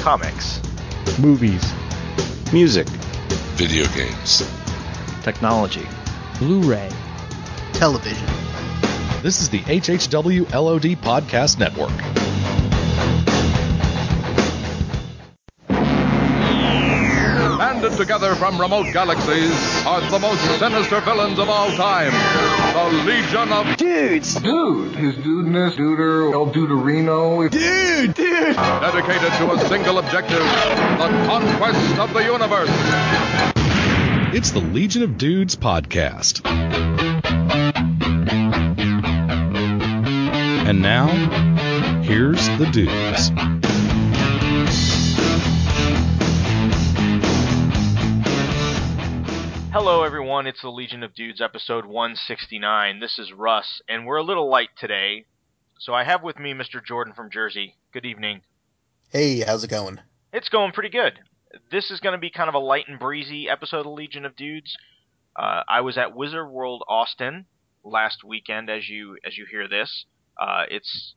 comics, movies, music, video games, technology, Blu-ray, television. This is the HHW LOD Podcast Network. Banded together from remote galaxies are the most sinister villains of all time. The Legion of Dudes! Dude, his dudeness, duder, El Duderino. Dude! Dude! Dedicated to a single objective the conquest of the universe. It's the Legion of Dudes podcast. And now, here's the dudes. Hello, everyone. It's the Legion of Dudes, episode 169. This is Russ, and we're a little light today. So I have with me Mr. Jordan from Jersey. Good evening. Hey, how's it going? It's going pretty good. This is going to be kind of a light and breezy episode of Legion of Dudes. Uh, I was at Wizard World Austin last weekend, as you as you hear this. Uh, it's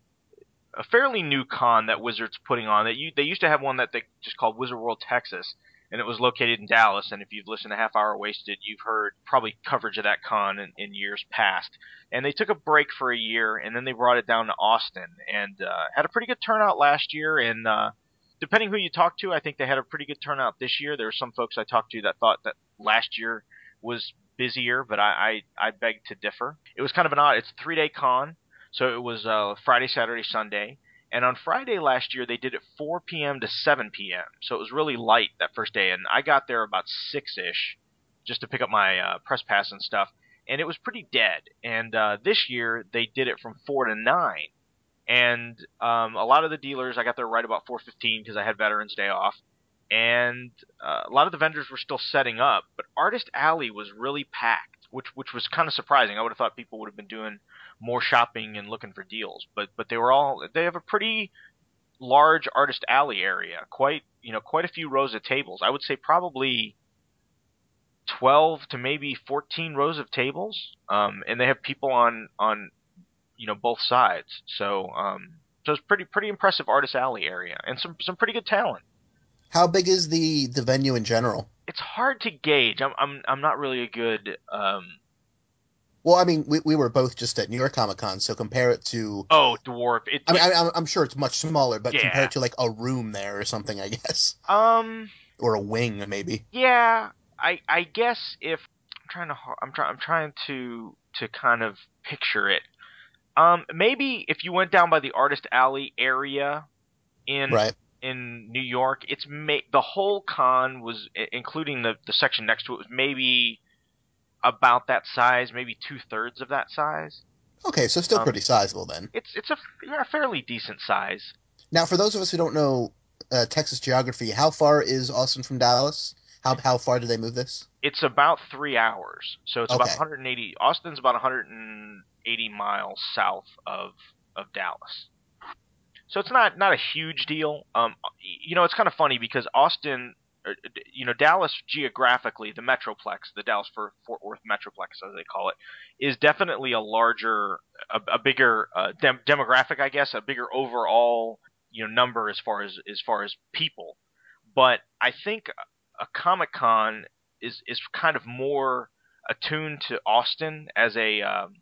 a fairly new con that Wizards putting on. That you they used to have one that they just called Wizard World Texas, and it was located in Dallas. And if you've listened to Half Hour Wasted, you've heard probably coverage of that con in, in years past. And they took a break for a year, and then they brought it down to Austin, and uh, had a pretty good turnout last year. And uh, depending who you talk to, I think they had a pretty good turnout this year. There were some folks I talked to that thought that last year was busier, but I I, I beg to differ. It was kind of an odd. It's a three day con, so it was uh, Friday, Saturday, Sunday. And on Friday last year, they did it 4 p.m. to 7 p.m. So it was really light that first day. And I got there about 6 ish just to pick up my uh, press pass and stuff. And it was pretty dead. And uh, this year, they did it from 4 to 9. And um, a lot of the dealers, I got there right about 4:15 because I had Veterans Day off, and uh, a lot of the vendors were still setting up. But Artist Alley was really packed, which which was kind of surprising. I would have thought people would have been doing more shopping and looking for deals, but but they were all they have a pretty large Artist Alley area, quite you know quite a few rows of tables. I would say probably 12 to maybe 14 rows of tables, um, and they have people on on you know both sides. So um, so it's pretty pretty impressive artist alley area and some some pretty good talent. How big is the the venue in general? It's hard to gauge. I'm I'm I'm not really a good. Um, Well, I mean, we, we were both just at New York Comic Con, so compare it to. oh, dwarf. It, I mean, I, I'm- I'm sure it's much smaller, but Yeah. compare it to like a room there or something, I guess, um or a wing maybe. yeah. I I guess if I'm trying to I'm trying I'm trying to to kind of picture it. Um, maybe if you went down by the artist alley area in Right. in New York, it's ma- the whole con was, including the the section next to it, was maybe about that size, maybe two thirds of that size. Okay, so still Um, pretty sizable then. It's it's a yeah, fairly decent size. Now, for those of us who don't know uh, Texas geography, how far is Austin from Dallas? How how far did they move this? It's about three hours, so it's about 180. Austin's about 180 miles south of of Dallas. So it's not not a huge deal. Um, you know, it's kind of funny because Austin, you know, Dallas geographically, the Metroplex, the Dallas Fort Worth Metroplex, as they call it, is definitely a larger, a, a bigger uh, dem- demographic, I guess, a bigger overall, you know, number as far as as far as people. But I think a Comic Con is is kind of more attuned to Austin as a um,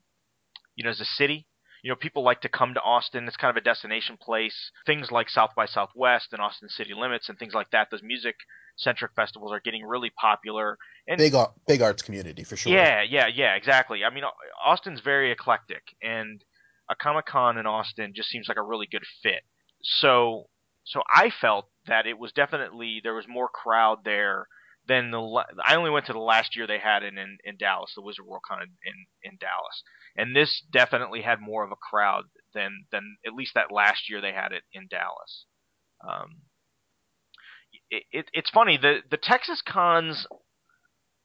you know as a city. You know, people like to come to Austin. It's kind of a destination place. Things like South by Southwest and Austin City Limits and things like that. Those music centric festivals are getting really popular. And Big big arts community for sure. yeah, yeah, yeah, exactly. I mean, Austin's very eclectic, and a Comic Con in Austin just seems like a really good fit. So, so I felt that it was definitely there was more crowd there than the. I only went to the last year they had it in in Dallas, the Wizard World Con in in, in Dallas, and this definitely had more of a crowd than than at least that last year they had it in Dallas. Um, it, it, it's funny the the Texas cons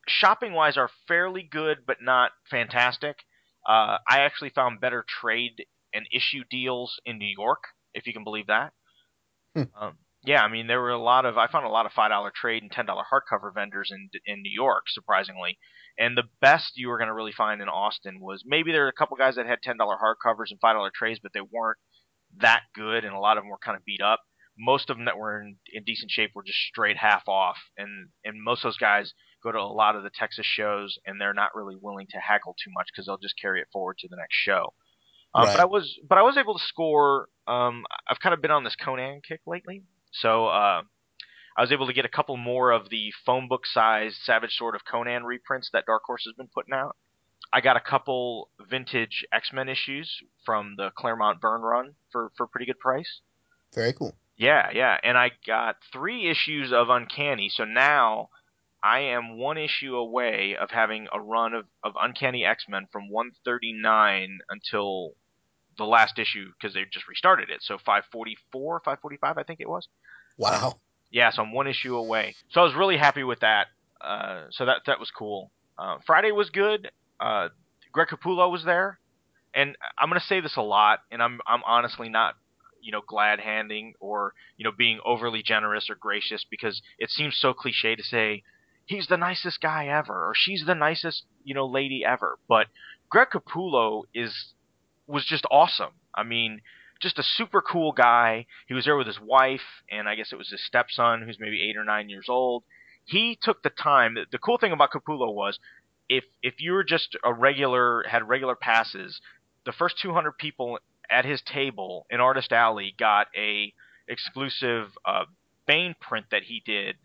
shopping wise are fairly good but not fantastic. Uh, I actually found better trade and issue deals in New York, if you can believe that. Hmm. Um, yeah, I mean there were a lot of I found a lot of five dollar trade and ten dollar hardcover vendors in in New York, surprisingly. And the best you were going to really find in Austin was maybe there were a couple guys that had ten dollar hardcovers and five dollar trays, but they weren't that good, and a lot of them were kind of beat up. most of them that were in, in decent shape were just straight half off, and and most of those guys go to a lot of the Texas shows, and they're not really willing to hackle too much because they'll just carry it forward to the next show. Um, Right. But I was but I was able to score. Um, I've kind of been on this Conan kick lately, so uh, I was able to get a couple more of the phone book sized Savage Sword of Conan reprints that Dark Horse has been putting out. I got a couple vintage X Men issues from the Claremont Byrne run for for pretty good price. Very cool. Yeah, yeah, and I got three issues of Uncanny, so now I am one issue away of having a run of, of Uncanny X Men from 139 until the last issue because they just restarted it. So 544, 545, I think it was. Wow. Yeah, so I'm one issue away. So I was really happy with that. Uh, so that that was cool. Uh, Friday was good. Uh, Greg Capullo was there, and I'm gonna say this a lot, and I'm I'm honestly not you know glad handing or you know being overly generous or gracious because it seems so cliche to say he's the nicest guy ever or she's the nicest you know lady ever, but Greg Capullo is was just awesome. I mean, just a super cool guy. He was there with his wife, and I guess it was his stepson, who's maybe eight or nine years old. He took the time. The, cool thing about Capullo was, if if you were just a regular, had regular passes, the first 200 people at his table in Artist Alley got a exclusive uh, Bane print that he did,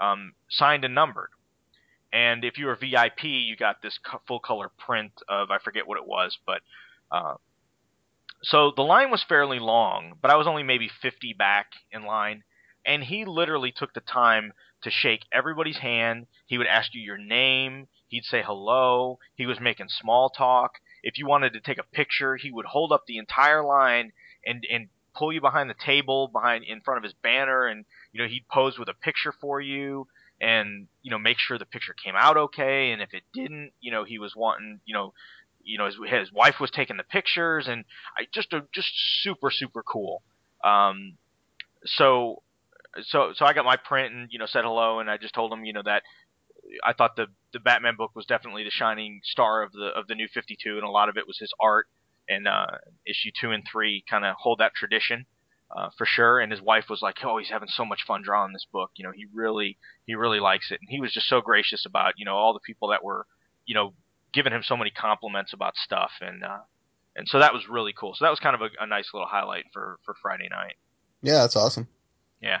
um, signed and numbered. And if you were VIP, you got this co- full color print of I forget what it was, but uh, so the line was fairly long, but I was only maybe 50 back in line. And he literally took the time to shake everybody's hand. He would ask you your name. He'd say hello. He was making small talk. If you wanted to take a picture, he would hold up the entire line and, and pull you behind the table, behind in front of his banner, and you know he'd pose with a picture for you, and you know make sure the picture came out okay. And if it didn't, you know he was wanting, you know, you know his his wife was taking the pictures, and I just a, just super super cool. Um, so so so I got my print and you know said hello, and I just told him you know that I thought the the Batman book was definitely the shining star of the of the new 52, and a lot of it was his art. And uh, issue two and three kind of hold that tradition uh, for sure. And his wife was like, "Oh, he's having so much fun drawing this book. You know, he really he really likes it." And he was just so gracious about you know all the people that were you know giving him so many compliments about stuff, and uh, and so that was really cool. So that was kind of a, a nice little highlight for for Friday night. Yeah, that's awesome. Yeah.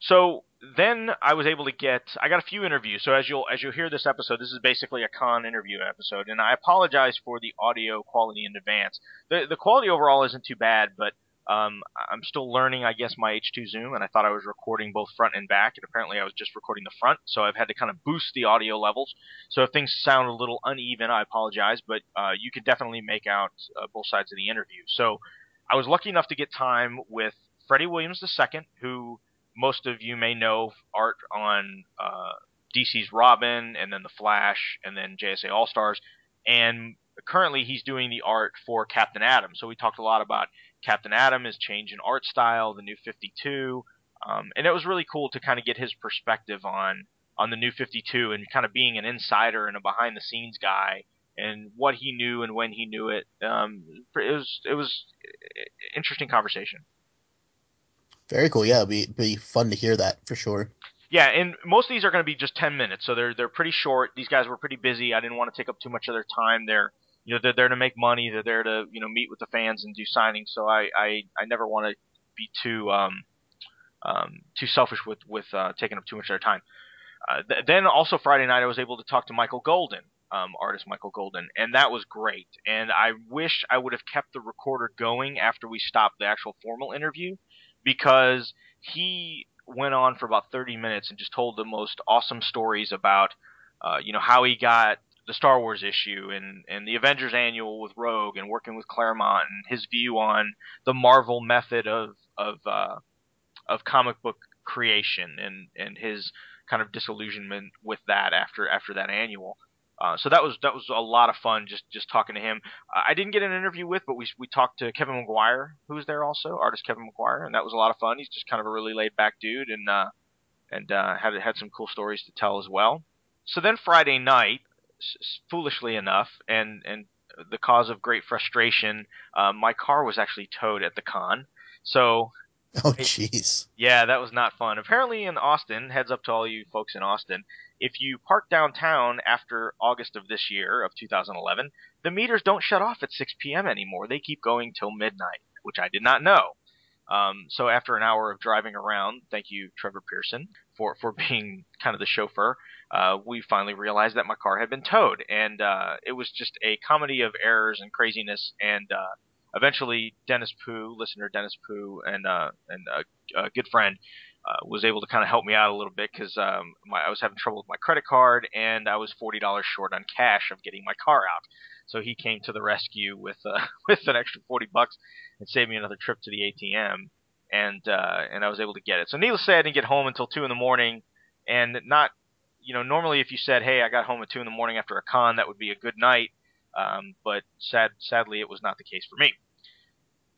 So then I was able to get I got a few interviews. So as you'll as you'll hear this episode, this is basically a con interview episode, and I apologize for the audio quality in advance. The the quality overall isn't too bad, but um, I'm still learning, I guess, my H2 Zoom, and I thought I was recording both front and back, and apparently I was just recording the front, so I've had to kind of boost the audio levels. So if things sound a little uneven, I apologize, but uh, you can definitely make out uh, both sides of the interview. So I was lucky enough to get time with Freddie Williams II, who most of you may know art on uh, DC's Robin, and then the Flash, and then JSA All Stars, and currently he's doing the art for Captain Atom. So we talked a lot about Captain Atom, his change in art style, the new 52, um, and it was really cool to kind of get his perspective on on the new 52 and kind of being an insider and a behind the scenes guy and what he knew and when he knew it. Um, it was it was interesting conversation. Very cool. Yeah, it'd be be fun to hear that for sure. Yeah, and most of these are going to be just 10 minutes, so they're they're pretty short. These guys were pretty busy. I didn't want to take up too much of their time. They're you know they're there to make money. They're there to you know meet with the fans and do signings. So I I, I never want to be too um, um, too selfish with with uh, taking up too much of their time. Uh, th- then also Friday night I was able to talk to Michael Golden, um, artist Michael Golden, and that was great. And I wish I would have kept the recorder going after we stopped the actual formal interview because he went on for about 30 minutes and just told the most awesome stories about, uh, you know, how he got the Star Wars issue and, and the Avengers annual with Rogue and working with Claremont and his view on the Marvel method of of uh, of comic book creation and, and his kind of disillusionment with that after after that annual. Uh, so that was that was a lot of fun just just talking to him. I didn't get an interview with, but we we talked to Kevin Maguire, who was there also, artist Kevin Maguire, and that was a lot of fun. He's just kind of a really laid back dude, and uh, and uh, had had some cool stories to tell as well. So then Friday night, foolishly enough, and and the cause of great frustration, uh, my car was actually towed at the con. So Oh, jeez. Yeah, that was not fun. Apparently in Austin, heads up to all you folks in Austin, if you park downtown after August of this year, of 2011, the meters don't shut off at 6 p.m. anymore. They keep going till midnight, which I did not know. Um, so after an hour of driving around, thank you, Trevor Pearson, for, for being kind of the chauffeur, uh, we finally realized that my car had been towed. And uh, it was just a comedy of errors and craziness. And uh, eventually, Dennis Pooh, listener Dennis Pooh, and, uh, and a, a good friend, uh, was able to kind of help me out a little bit because um, my, I was having trouble with my credit card and I was forty dollars short on cash of getting my car out. So he came to the rescue with uh, with an extra forty bucks and saved me another trip to the ATM, and uh, and I was able to get it. So needless to say, I didn't get home until two in the morning, and not you know normally if you said hey I got home at two in the morning after a con that would be a good night, um, but sad sadly it was not the case for me.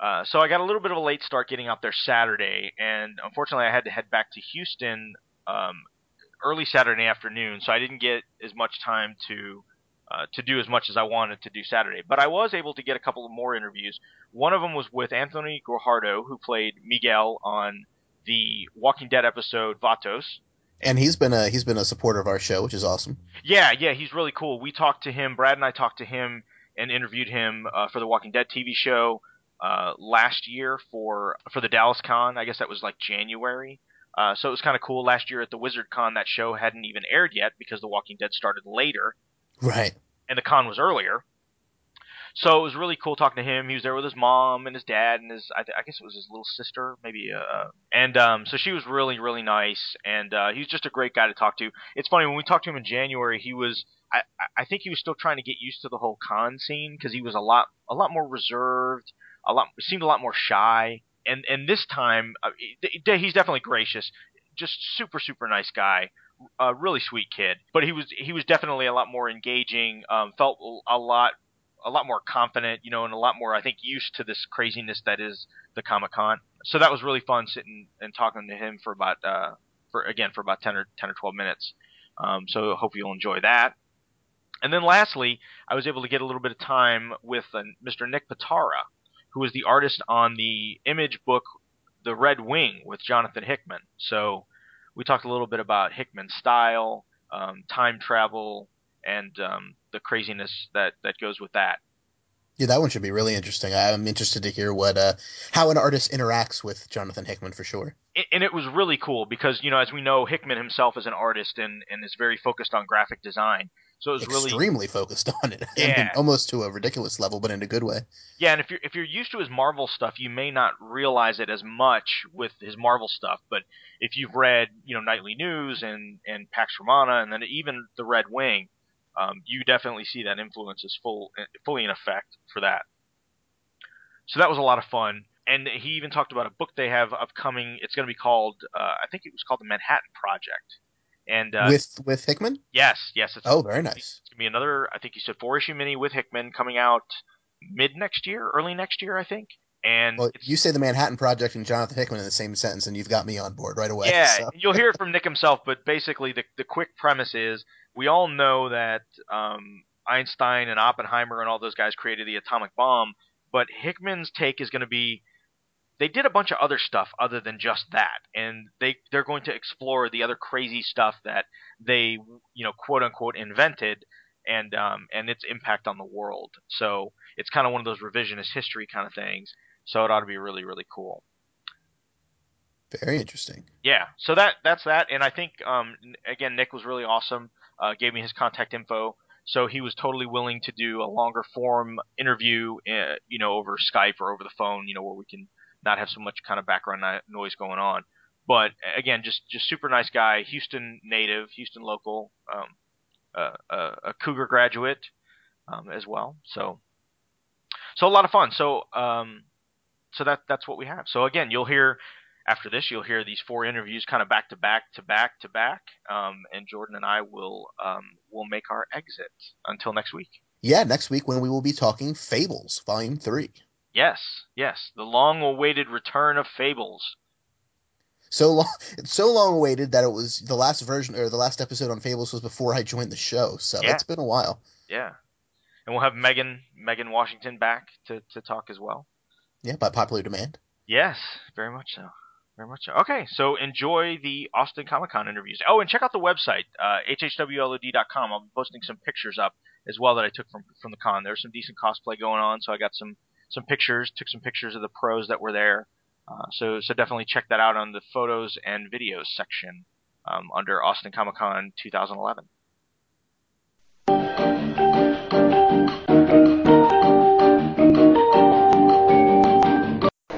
Uh, so I got a little bit of a late start getting out there Saturday, and unfortunately I had to head back to Houston um, early Saturday afternoon, so I didn't get as much time to uh, to do as much as I wanted to do Saturday. But I was able to get a couple of more interviews. One of them was with Anthony Guajardo, who played Miguel on the Walking Dead episode Vatos. And he's been a he's been a supporter of our show, which is awesome. Yeah, yeah, he's really cool. We talked to him. Brad and I talked to him and interviewed him uh, for the Walking Dead TV show uh, last year for for the Dallas Con. I guess that was like January. Uh, so it was kind of cool. Last year at the Wizard Con, that show hadn't even aired yet because The Walking Dead started later, Right. and the con was earlier. So it was really cool talking to him. He was there with his mom and his dad and his I, th- I guess it was his little sister, maybe. Uh, and um, so she was really really nice, and uh, he was just a great guy to talk to. It's funny when we talked to him in January, he was I, I think he was still trying to get used to the whole con scene because he was a lot a lot more reserved, a lot seemed a lot more shy. And and this time uh, he- he's definitely gracious, just super super nice guy a really sweet kid. But he was he was definitely a lot more engaging. Um, felt a lot a lot more confident, you know, and a lot more I think used to this craziness that is the Comic Con. So that was really fun sitting and talking to him for about uh, for again for about ten or ten or twelve minutes. Um, so hope you'll enjoy that. And then lastly, I was able to get a little bit of time with uh, Mr. Nick Pitarra, who is the artist on the image book The Red Wing with Jonathan Hickman. So we talked a little bit about Hickman's style, um, time travel, and um, the craziness that, that goes with that. Yeah, that one should be really interesting. I'm interested to hear what uh how an artist interacts with Jonathan Hickman for sure. And it was really cool because, you know, as we know, Hickman himself is an artist and, and is very focused on graphic design. So it was really Extremely focused on it. I Yeah. mean, almost to a ridiculous level, but in a good way. Yeah, and if you're if you're used to his Marvel stuff, you may not realize it as much with his Marvel stuff. But if you've read, you know, Nightly News and and Pax Romana, and then even The Red Wing, um, you definitely see that influence is full fully in effect for that. So that was a lot of fun. And he even talked about a book they have upcoming. It's going to be called, uh, I think it was called the Manhattan Project. And uh, with with Hickman? yes, yes, it's Oh, very nice. it's gonna be another. I think you said four issue mini with Hickman coming out mid next year, early next year, I think. And Well, you say the Manhattan Project and Jonathan Hickman in the same sentence, and you've got me on board right away. yeah, so. you'll hear it from Nick himself. But basically, the the quick premise is we all know that um, Einstein and Oppenheimer and all those guys created the atomic bomb, but Hickman's take is going to be they did a bunch of other stuff other than just that, and they they're going to explore the other crazy stuff that they you know quote unquote invented and um, and its impact on the world. So it's kind of one of those revisionist history kind of things. So it ought to be really really cool. Very interesting. Yeah, so that that's that, and I think um, again Nick was really awesome. Uh, gave me his contact info, so he was totally willing to do a longer form interview, uh, you know, over Skype or over the phone, you know, where we can not have so much kind of background noise going on. But again, just just super nice guy, Houston native, Houston local, um, uh, uh, a Cougar graduate um, as well. So so a lot of fun. So um, so that that's what we have. So again, you'll hear after this, you'll hear these four interviews kind of back to back to back to back, um, and Jordan and I will um, will make our exit until next week. Yeah, next week when we will be talking Fables, Volume Three. Yes, yes, the long-awaited return of Fables. So long, it's so long awaited that it was the last version or the last episode on Fables was before I joined the show. So Yeah. it's been a while. Yeah, and we'll have Megan Megan Washington back to to talk as well. Yeah, by popular demand. Yes, very much so. Very much so. Okay, so enjoy the Austin Comic Con interviews. Oh, and check out the website, uh, hhwlod.com. I'll be posting some pictures up as well that I took from from the con. There's some decent cosplay going on, so I got some some pictures. Took some pictures of the pros that were there. Uh, so so definitely check that out on the photos and videos section um, under Austin Comic Con 2011.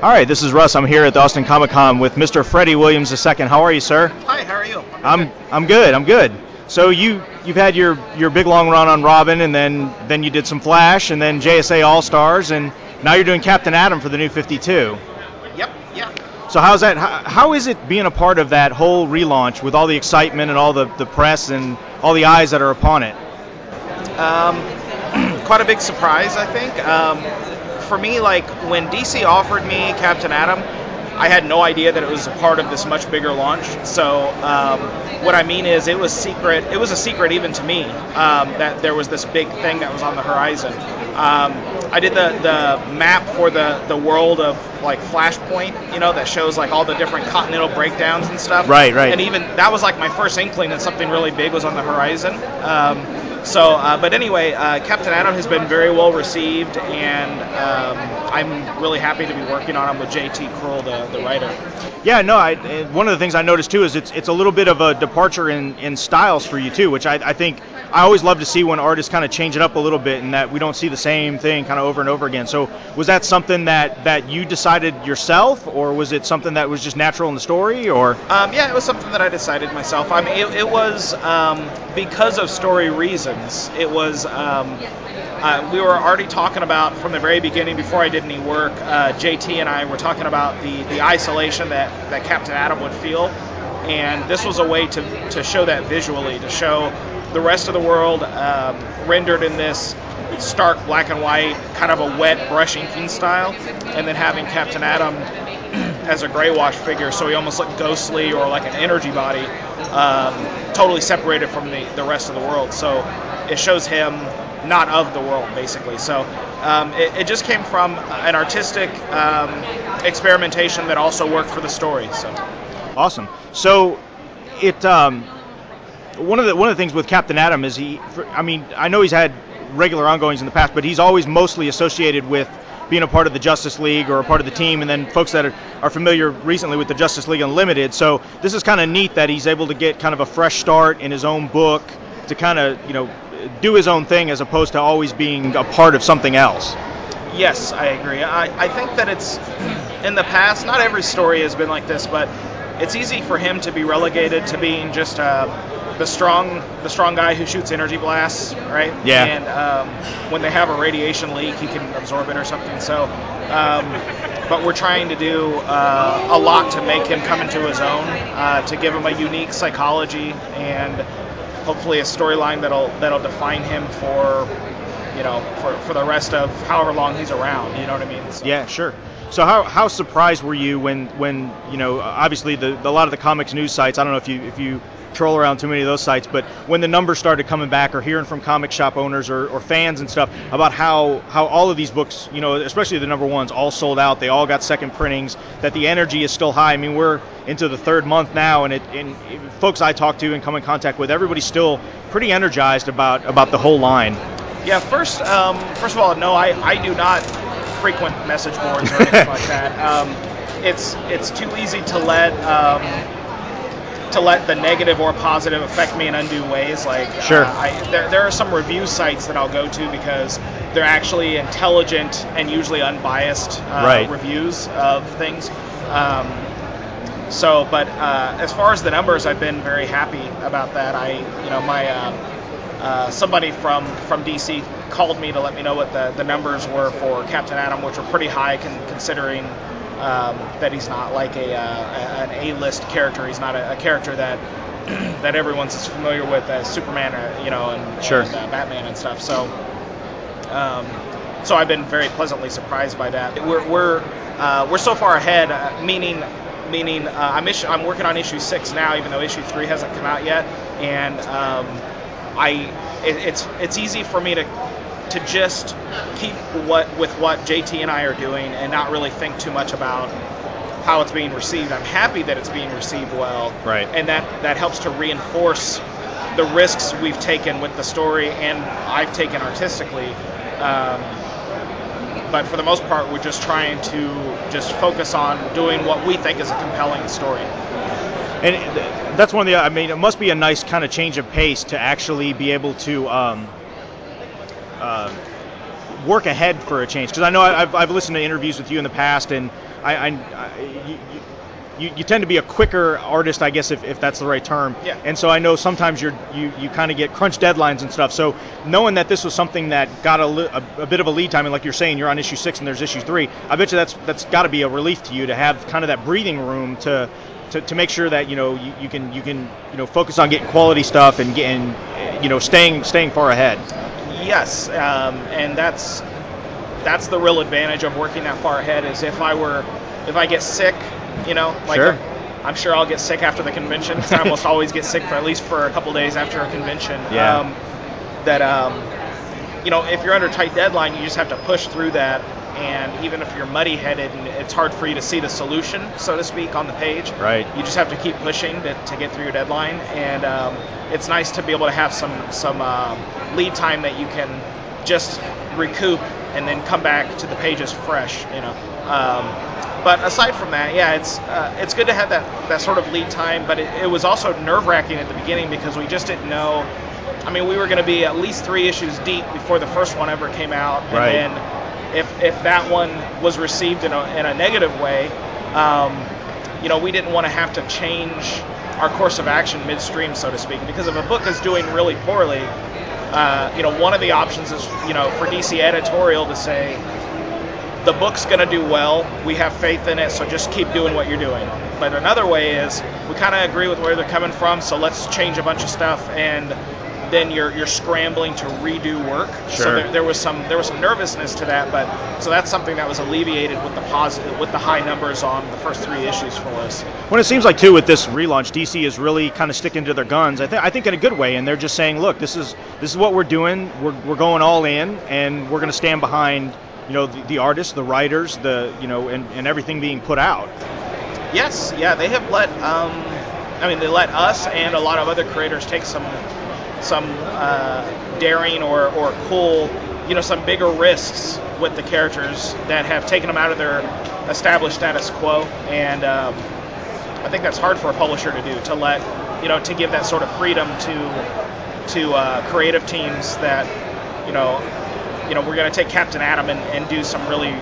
All right, this is Russ. I'm here at the Austin Comic Con with Mr. Freddie Williams II. How are you, sir? Hi, how are you? I'm I'm good. I'm good. So you you've had your your big long run on Robin, and then then you did some Flash, and then JSA All Stars, and now you're doing Captain Atom for the New 52. Yep, yeah. So how's that? How, how is it being a part of that whole relaunch with all the excitement and all the the press and all the eyes that are upon it? Um, quite a big surprise, I think. Um, for me, like when DC offered me Captain Atom, I had no idea that it was a part of this much bigger launch. So um, what I mean is, it was secret. It was a secret even to me um, that there was this big thing that was on the horizon. Um, I did the, the map for the, the world of like Flashpoint, you know, that shows like all the different continental breakdowns and stuff. Right, right. And even that was like my first inkling that something really big was on the horizon. Um, so, uh, but anyway, uh, Captain Atom has been very well received, and um, I'm really happy to be working on him with JT Krul, the, the writer. Yeah, no. I, one of the things I noticed too is it's it's a little bit of a departure in, in styles for you too, which I, I think I always love to see when artists kind of change it up a little bit and that we don't see the same thing kind of over and over again. So was that something that that you decided yourself, or was it something that was just natural in the story, or? Um, yeah, it was something that I decided myself. I mean, it, it was um, because of story reasons. It was um, uh, we were already talking about from the very beginning before I did any work. Uh, JT and I were talking about the the isolation that that Captain Atom would feel, and this was a way to to show that visually, to show the rest of the world um, rendered in this stark black and white, kind of a wet brush inking style, and then having Captain Atom as a gray wash figure, so he almost looked ghostly or like an energy body, um, totally separated from the, the rest of the world. So it shows him not of the world, basically. So um, it, it, just came from an artistic um, experimentation that also worked for the story. So awesome. So it um, one of the one of the things with Captain Atom is he. I mean, I know he's had regular ongoings in the past, but he's always mostly associated with being a part of the Justice League or a part of the team, and then folks that are, are familiar recently with the Justice League Unlimited. So this is kind of neat that he's able to get kind of a fresh start in his own book to kind of you know do his own thing as opposed to always being a part of something else. Yes, I agree. I, I think that it's in the past. Not every story has been like this, but it's easy for him to be relegated to being just uh, the strong the strong guy who shoots energy blasts, right? Yeah. And um, when they have a radiation leak, he can absorb it or something. So, um, but we're trying to do uh, a lot to make him come into his own, uh, to give him a unique psychology and hopefully a storyline that'll that'll define him for you know for, for the rest of however long he's around. You know what I mean? So. Yeah, sure. So how, how surprised were you when when you know obviously the, the, a lot of the comics news sites I don't know if you if you troll around too many of those sites but when the numbers started coming back or hearing from comic shop owners or, or fans and stuff about how how all of these books you know especially the number ones all sold out they all got second printings that the energy is still high I mean we're into the third month now and it and folks I talk to and come in contact with everybody's still pretty energized about about the whole line. Yeah, first um, first of all no I I do not frequent message boards or anything like that. Um, it's it's too easy to let um, to let the negative or positive affect me in undue ways. Like sure, uh, I, there there are some review sites that I'll go to because they're actually intelligent and usually unbiased uh, right. reviews of things. Um, so, but uh, as far as the numbers, I've been very happy about that. I, you know, my uh, uh, somebody from from DC called me to let me know what the, the numbers were for Captain Atom, which were pretty high con- considering um, that he's not like a, uh, an A-list character. He's not a, a character that that everyone's as familiar with as Superman, or, you know, and, sure. and uh, Batman and stuff. So, um, so I've been very pleasantly surprised by that. We're we're uh, we're so far ahead, uh, meaning meaning uh, I'm issue, I'm working on issue six now, even though issue three hasn't come out yet, and um, I it, it's it's easy for me to to just keep what with what JT and I are doing and not really think too much about how it's being received. I'm happy that it's being received well, Right. and that that helps to reinforce the risks we've taken with the story and I've taken artistically. Um, but for the most part, we're just trying to just focus on doing what we think is a compelling story. And that's one of the. I mean, it must be a nice kind of change of pace to actually be able to um, uh, work ahead for a change. Because I know I've, I've listened to interviews with you in the past, and I, I, I you, you, you tend to be a quicker artist, I guess, if, if that's the right term. Yeah. And so I know sometimes you're you, you kind of get crunch deadlines and stuff. So knowing that this was something that got a, li- a, a bit of a lead time, and like you're saying, you're on issue six and there's issue three. I bet you that's that's got to be a relief to you to have kind of that breathing room to. To, to make sure that you know you, you can you can you know focus on getting quality stuff and getting you know staying staying far ahead. Yes, um, and that's that's the real advantage of working that far ahead. Is if I were if I get sick, you know, like Sure. I'm sure I'll get sick after the convention. I almost always get sick for at least for a couple days after a convention. Yeah. Um, that um, you know, if you're under tight deadline, you just have to push through that. And even if you're muddy-headed and it's hard for you to see the solution, so to speak, on the page, Right. you just have to keep pushing to, to get through your deadline. And um, it's nice to be able to have some some uh, lead time that you can just recoup and then come back to the pages fresh. You know. Um, but aside from that, yeah, it's uh, it's good to have that that sort of lead time. But it, it was also nerve-wracking at the beginning because we just didn't know. I mean, we were going to be at least three issues deep before the first one ever came out, and Right. then if if that one was received in a in a negative way, um, you know, we didn't want to have to change our course of action midstream, so to speak, because if a book is doing really poorly, uh, you know, one of the options is, you know, for DC editorial to say, the book's going to do well. We have faith in it, so just keep doing what you're doing. But another way is we kind of agree with where they're coming from, so let's change a bunch of stuff, and then you're you're scrambling to redo work. So Sure. there, there was some there was some nervousness to that, but so that's something that was alleviated with the positive with the high numbers on the first three issues for us. When it seems like too with this relaunch, DC is really kind of sticking to their guns. I think I think in a good way, and they're just saying, look, this is this is what we're doing. We're, we're going all in, and we're going to stand behind, you know, the, the artists, the writers, the you know, and, and everything being put out. Yes, yeah, they have let. Um, I mean, they let us and a lot of other creators take some some uh, daring or, or cool, you know, some bigger risks with the characters that have taken them out of their established status quo, and um, I think that's hard for a publisher to do to let you know to give that sort of freedom to to uh, creative teams that you know you know we're going to take Captain Atom and, and do some really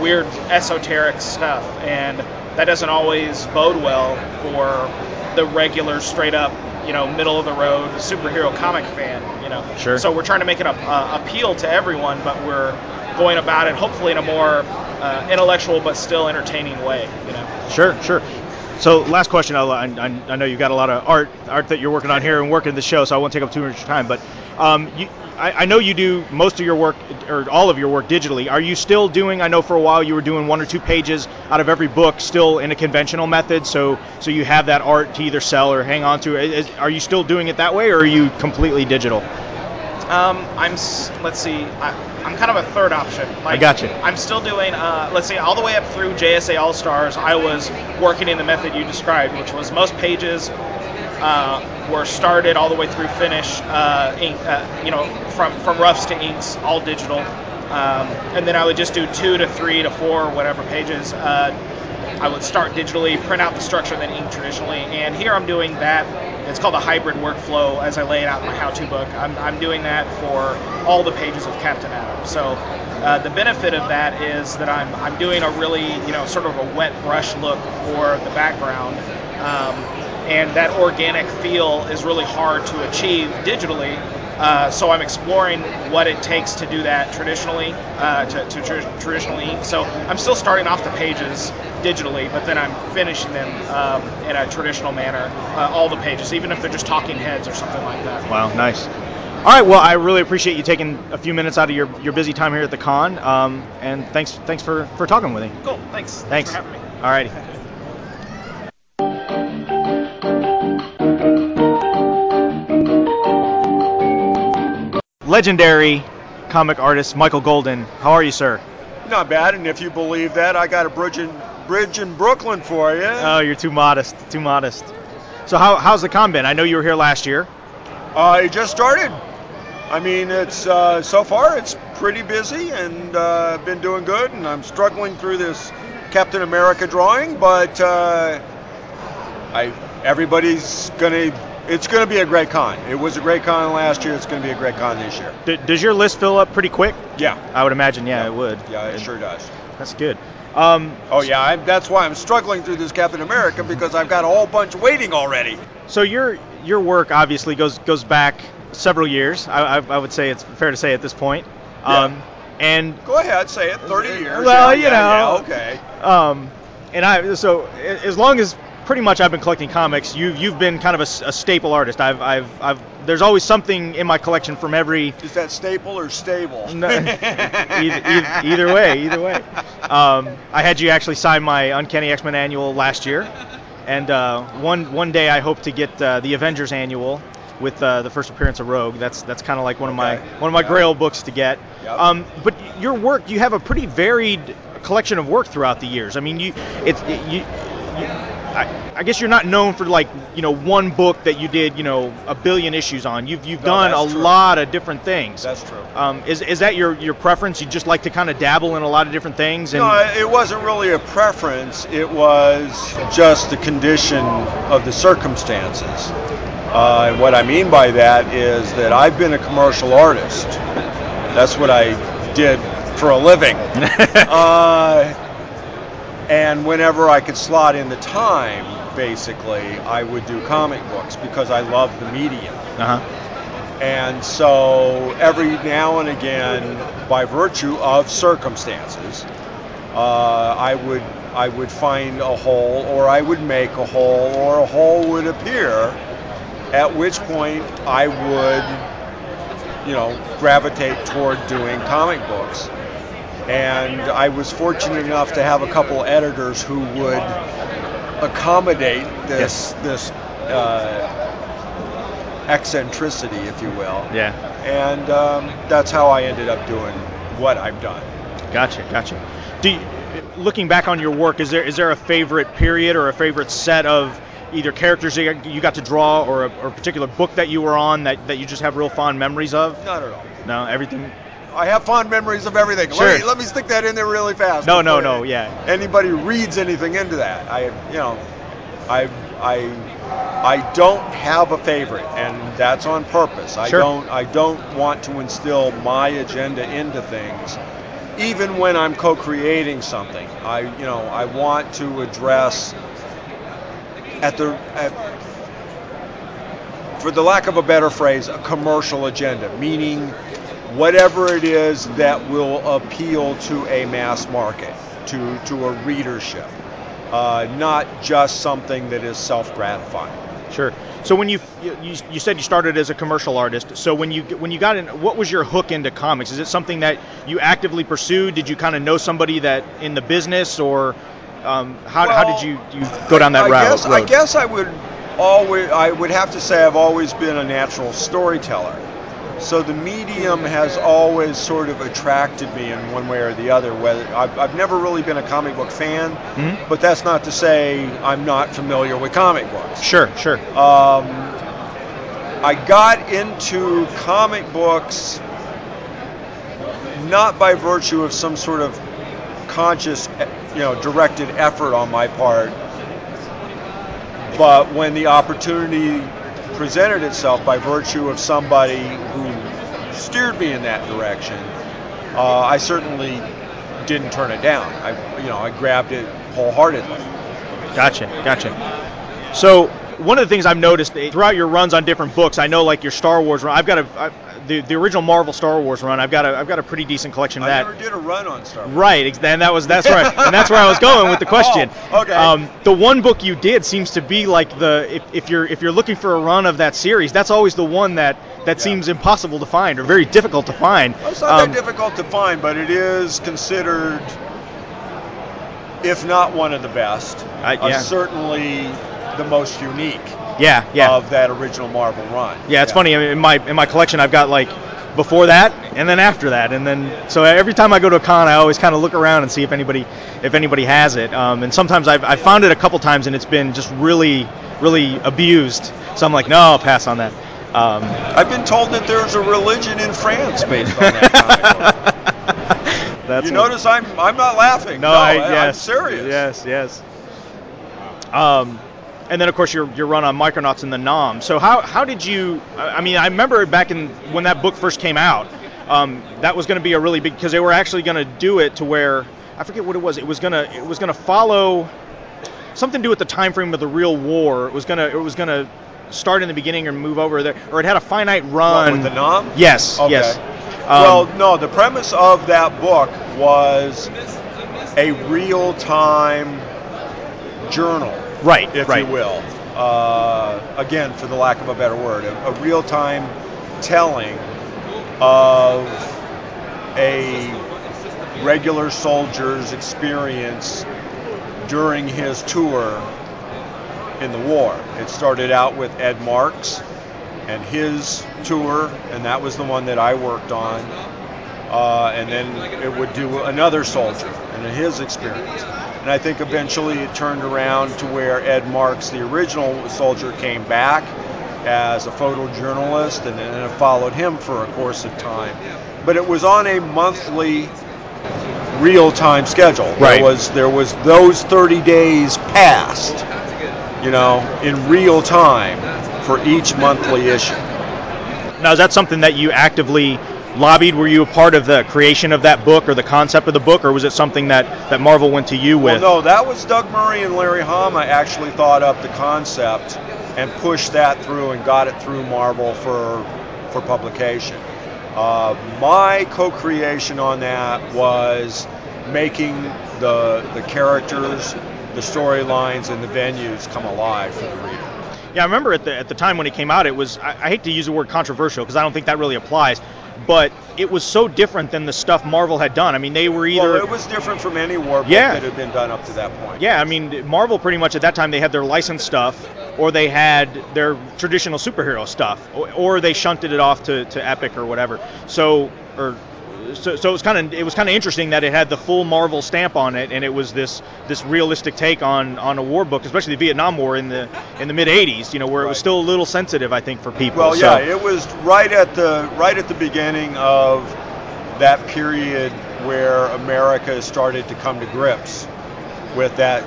weird esoteric stuff, and that doesn't always bode well for the regular straight up you know middle of the road superhero comic fan you know Sure. so we're trying to make it a, uh, appeal to everyone but we're going about it hopefully in a more uh, intellectual but still entertaining way you know Sure, sure. So last question. I'll, I, I know you've got a lot of art art that you're working on here and working the show, so I won't take up too much time. But um, you, I, I know you do most of your work or all of your work digitally. Are you still doing? I know for a while you were doing one or two pages out of every book, still in a conventional method. So so you have that art to either sell or hang on to. Is, are you still doing it that way, or are you completely digital? Um, I'm let's see, I, I'm kind of a third option. Like, you. I'm still doing, uh, let's see, all the way up through JSA All Stars. I was working in the method you described, which was most pages uh, were started all the way through finish, uh, ink, uh, you know, from from roughs to inks, all digital. Um, and then I would just do two to three to four, whatever pages. I would start digitally, print out the structure, and then ink traditionally. And here I'm doing that. It's called a hybrid workflow as I lay it out in my how-to book. I'm, I'm doing that for all the pages of Captain Atom. So uh, the benefit of that is that I'm, I'm doing a really, you know, sort of a wet brush look for the background. Um, and that organic feel is really hard to achieve digitally. Uh, so I'm exploring what it takes to do that traditionally, uh, to, to tr- traditional ink. So I'm still starting off the pages digitally, but then I'm finishing them um, in a traditional manner, uh, all the pages, even if they're just talking heads or something like that. Wow, nice. All right, well, I really appreciate you taking a few minutes out of your, your busy time here at the con, um, and thanks thanks for, for talking with me. Cool, thanks. Thanks. for having me. All righty. Legendary comic artist Michael Golden. How are you, sir? Not bad, and if you believe that, I got a bridge in, bridge in Brooklyn for you. Oh, you're too modest. Too modest. So how, how's the con been? I know you were here last year. Uh, it just started. I mean, it's uh, so far it's pretty busy, and uh, been doing good. And I'm struggling through this Captain America drawing, but uh, I everybody's gonna. It's gonna be a great con. It was a great con last year. It's gonna be a great con this year. D- does your list fill up pretty quick? Yeah. I would imagine. Yeah, it would. Yeah, it sure does. That's good. Um, oh yeah, I, that's why I'm struggling through this Captain America because I've got a whole bunch waiting already. So your your work obviously goes goes back several years. I, I, I would say it's fair to say at this point. Um, Yeah. And Go ahead, say it. 30 years. well, yeah, you yeah, know, yeah, okay. Um, and I so as long as pretty much I've been collecting comics, you you've been kind of a staple artist. I've I've I've there's always something in my collection from every Is that staple or stable? No, either, either, way, either way. Um, I had you actually sign my Uncanny X-Men annual last year, and uh, one one day I hope to get uh, the Avengers annual with uh, the first appearance of Rogue. That's that's kind of like one of my one of my Yeah. Grail books to get. Yep. Um, but your work, you have a pretty varied collection of work throughout the years. I mean, you it's you. you I, I guess you're not known for like you know one book that you did you know a billion issues on. You've you've No, done a true. lot of different things. That's true. Um, is, is that your, your preference? You just like to kind of dabble in a lot of different things? And No, it wasn't really a preference. It was just the condition of the circumstances. Uh, and what I mean by that is that I've been a commercial artist. That's what I did for a living. uh, and whenever I could slot in the time, basically, I would do comic books because I love the medium. uh-huh. And so every now and again, by virtue of circumstances, uh, I would I would find a hole, or I would make a hole, or a hole would appear. At which point I would, you know, gravitate toward doing comic books. And I was fortunate enough to have a couple editors who would accommodate this this uh, eccentricity, if you will. Yeah. And um, that's how I ended up doing what I've done. Gotcha, gotcha. Do you, looking back on your work, is there is there a favorite period or a favorite set of either characters you got, you got to draw or a, or a particular book that you were on that, that you just have real fond memories of? Not at all. No, everything. I have fond memories of everything. Sure. Let, me, let me stick that in there really fast. No, no, no, yeah. Anybody reads anything into that? I, you know, I, I, I don't have a favorite, and that's on purpose. I Sure. don't, I don't want to instill my agenda into things, even when I'm co-creating something. I, you know, I want to address at the at, for the lack of a better phrase, a commercial agenda, meaning whatever it is that will appeal to a mass market, to, to a readership, uh, not just something that is self gratifying. Sure. So when you, you you said you started as a commercial artist. So when you when you got in, what was your hook into comics? Is it something that you actively pursued? Did you kind of know somebody that in the business, or um, how, how did you, you go down that I route? Guess, I guess I would always I would have to say I've always been a natural storyteller. So the medium has always sort of attracted me in one way or the other. Whether I've, I've never really been a comic book fan, Mhm. but that's not to say I'm not familiar with comic books. Sure, sure. Um, I got into comic books not by virtue of some sort of conscious, you know, directed effort on my part, but when the opportunity presented itself by virtue of somebody who steered me in that direction, uh, I certainly didn't turn it down. I, you know, I grabbed it wholeheartedly. Gotcha, gotcha. So one of the things I've noticed throughout your runs on different books, I know like your Star Wars run. I've got a I, the the original Marvel Star Wars run. I've got a I've got a pretty decent collection of I that. never did a run on Star Wars. Right, and that was that's right, and that's where I was going with the question. Oh, okay. Um, the one book you did seems to be like the if, if you're if you're looking for a run of that series, that's always the one that that seems impossible to find or very difficult to find. Well, it's not Um, that difficult to find, but it is considered, if not one of the best, I- uh, yeah. certainly the most unique Yeah, yeah. of that original Marvel run. Yeah, it's funny. I mean, in my in my collection, I've got like before that and then after that and then so every time I go to a con I always kind of look around and see if anybody if anybody has it um, and sometimes I've, I've found it a couple times and it's been just really really abused so I'm like no I'll pass on that um, I've been told that there's a religion in France based on that comic you notice I'm I'm not laughing. No, No, I, yes, am serious. Yes, yes. Um, and then of course your your run on Micronauts and the 'Nam. So how how did you? I I mean, I remember back in when that book first came out, um, that was going to be a really big because they were actually going to do it to where I forget what it was. It was gonna it was gonna follow something to do with the time frame of the real war. It was gonna it was gonna start in the beginning and move over there, or it had a finite run. What, with the 'Nam? Yes, Okay. yes. Um, well, no, the premise of that book was a real time journal, right, if right. you will. Uh, again, for the lack of a better word, a, a real time telling of a regular soldier's experience during his tour in the war. It started out with Ed Marks and his tour, and that was the one that I worked on. Uh, and then it would do another soldier and his experience. And I think eventually it turned around to where Ed Marks, the original soldier, came back as a photojournalist, and then it followed him for a course of time. But it was on a monthly real-time schedule. Right. There was there was those 30 days passed, you know, in real time for each monthly issue. Now, is that something that you actively lobbied? Were you a part of the creation of that book or the concept of the book, or was it something that, that Marvel went to you with? Well, no, that was Doug Murray and Larry Hama actually thought up the concept and pushed that through and got it through Marvel for for publication. Uh, my co-creation on that was making the the characters, the storylines, and the venues come alive for the reader. Yeah, I remember at the at the time when it came out, it was I, I hate to use the word controversial because I don't think that really applies, but it was so different than the stuff Marvel had done. I mean, they were either Well, it was different from any war book Yeah. that had been done up to that point. Yeah, I mean, Marvel pretty much at that time they had their licensed stuff, or they had their traditional superhero stuff, or, or they shunted it off to, to Epic or whatever. So, or so, so it was kind of it was kind of interesting that it had the full Marvel stamp on it, and it was this this realistic take on on a war book, especially the Vietnam War in the in the mid '80s. You know, where it was still a little sensitive, I think, for people. Well, so, yeah, it was right at the right at the beginning of that period where America started to come to grips with that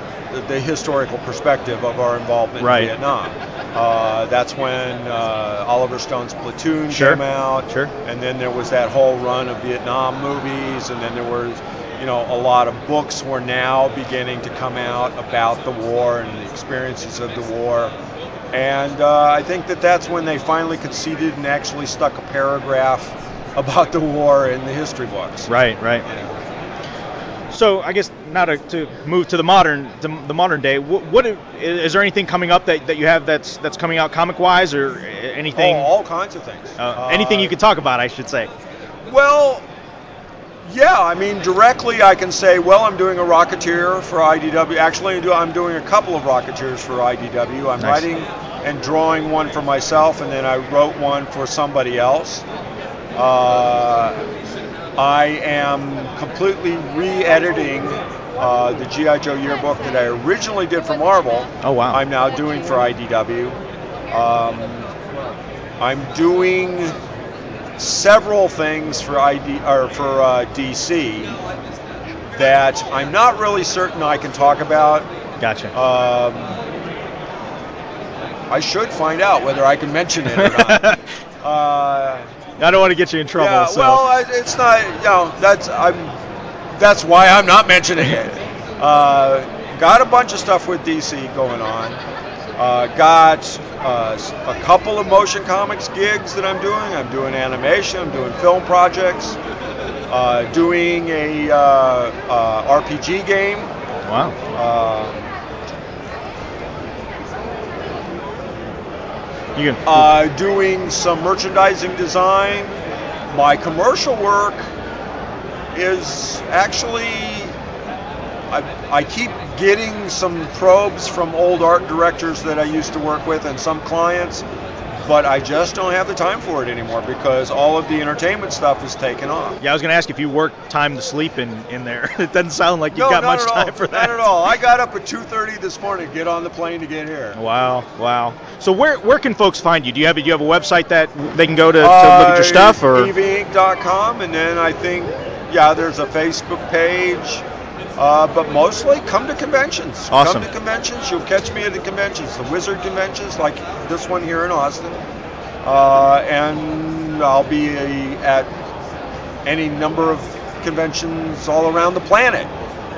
the historical perspective of our involvement Right. in Vietnam. Uh, that's when uh, Oliver Stone's Platoon Sure. came out, Sure. and then there was that whole run of Vietnam movies, and then there was, you know, a lot of books were now beginning to come out about the war and the experiences of the war. And uh, I think that that's when they finally conceded and actually stuck a paragraph about the war in the history books. Right, right. So I guess now to, to move to the modern the, the modern day, what, what is there anything coming up that, that you have that's that's coming out comic wise or anything? Oh, all kinds of things. uh, anything Uh, you could talk about, I should say. Well, yeah, I mean, directly I can say, well, I'm doing a Rocketeer for IDW. Actually, I'm doing a couple of Rocketeers for IDW. I'm Nice. writing and drawing one for myself, and then I wrote one for somebody else. Uh, I am completely re-editing uh, the GI Joe yearbook that I originally did for Marvel. Oh wow. I'm now doing for IDW. Um, I'm doing several things for ID or for uh, DC that I'm not really certain I can talk about. gotcha. Um, I should find out whether I can mention it or not. uh, I don't want to get you in trouble. yeah, so. well, it's not. You know, that's I'm. That's why I'm not mentioning it. Uh, got a bunch of stuff with DC going on. Uh, got uh, a couple of motion comics gigs that I'm doing. I'm doing animation. I'm doing film projects. Uh, doing a uh, uh, RPG game. wow. You can. uh, doing some merchandising design. My commercial work is actually, I, I keep getting some probes from old art directors that I used to work with and some clients, but I just don't have the time for it anymore because all of the entertainment stuff is taken off. Yeah, I was going to ask if you work time to sleep in, in there. it doesn't sound like you've no, got much time all. for that. Not at all. I got up at 2:30 this morning to get on the plane to get here. Wow, wow. So where where can folks find you? Do you have a, do you have a website that they can go to, to look at your uh, stuff or? EVInc.com, and then I think, yeah, there's a Facebook page. Uh, but mostly come to conventions. Awesome. Come to conventions. You'll catch me at the conventions, the Wizard conventions, like this one here in Austin. Uh, and I'll be at any number of conventions all around the planet.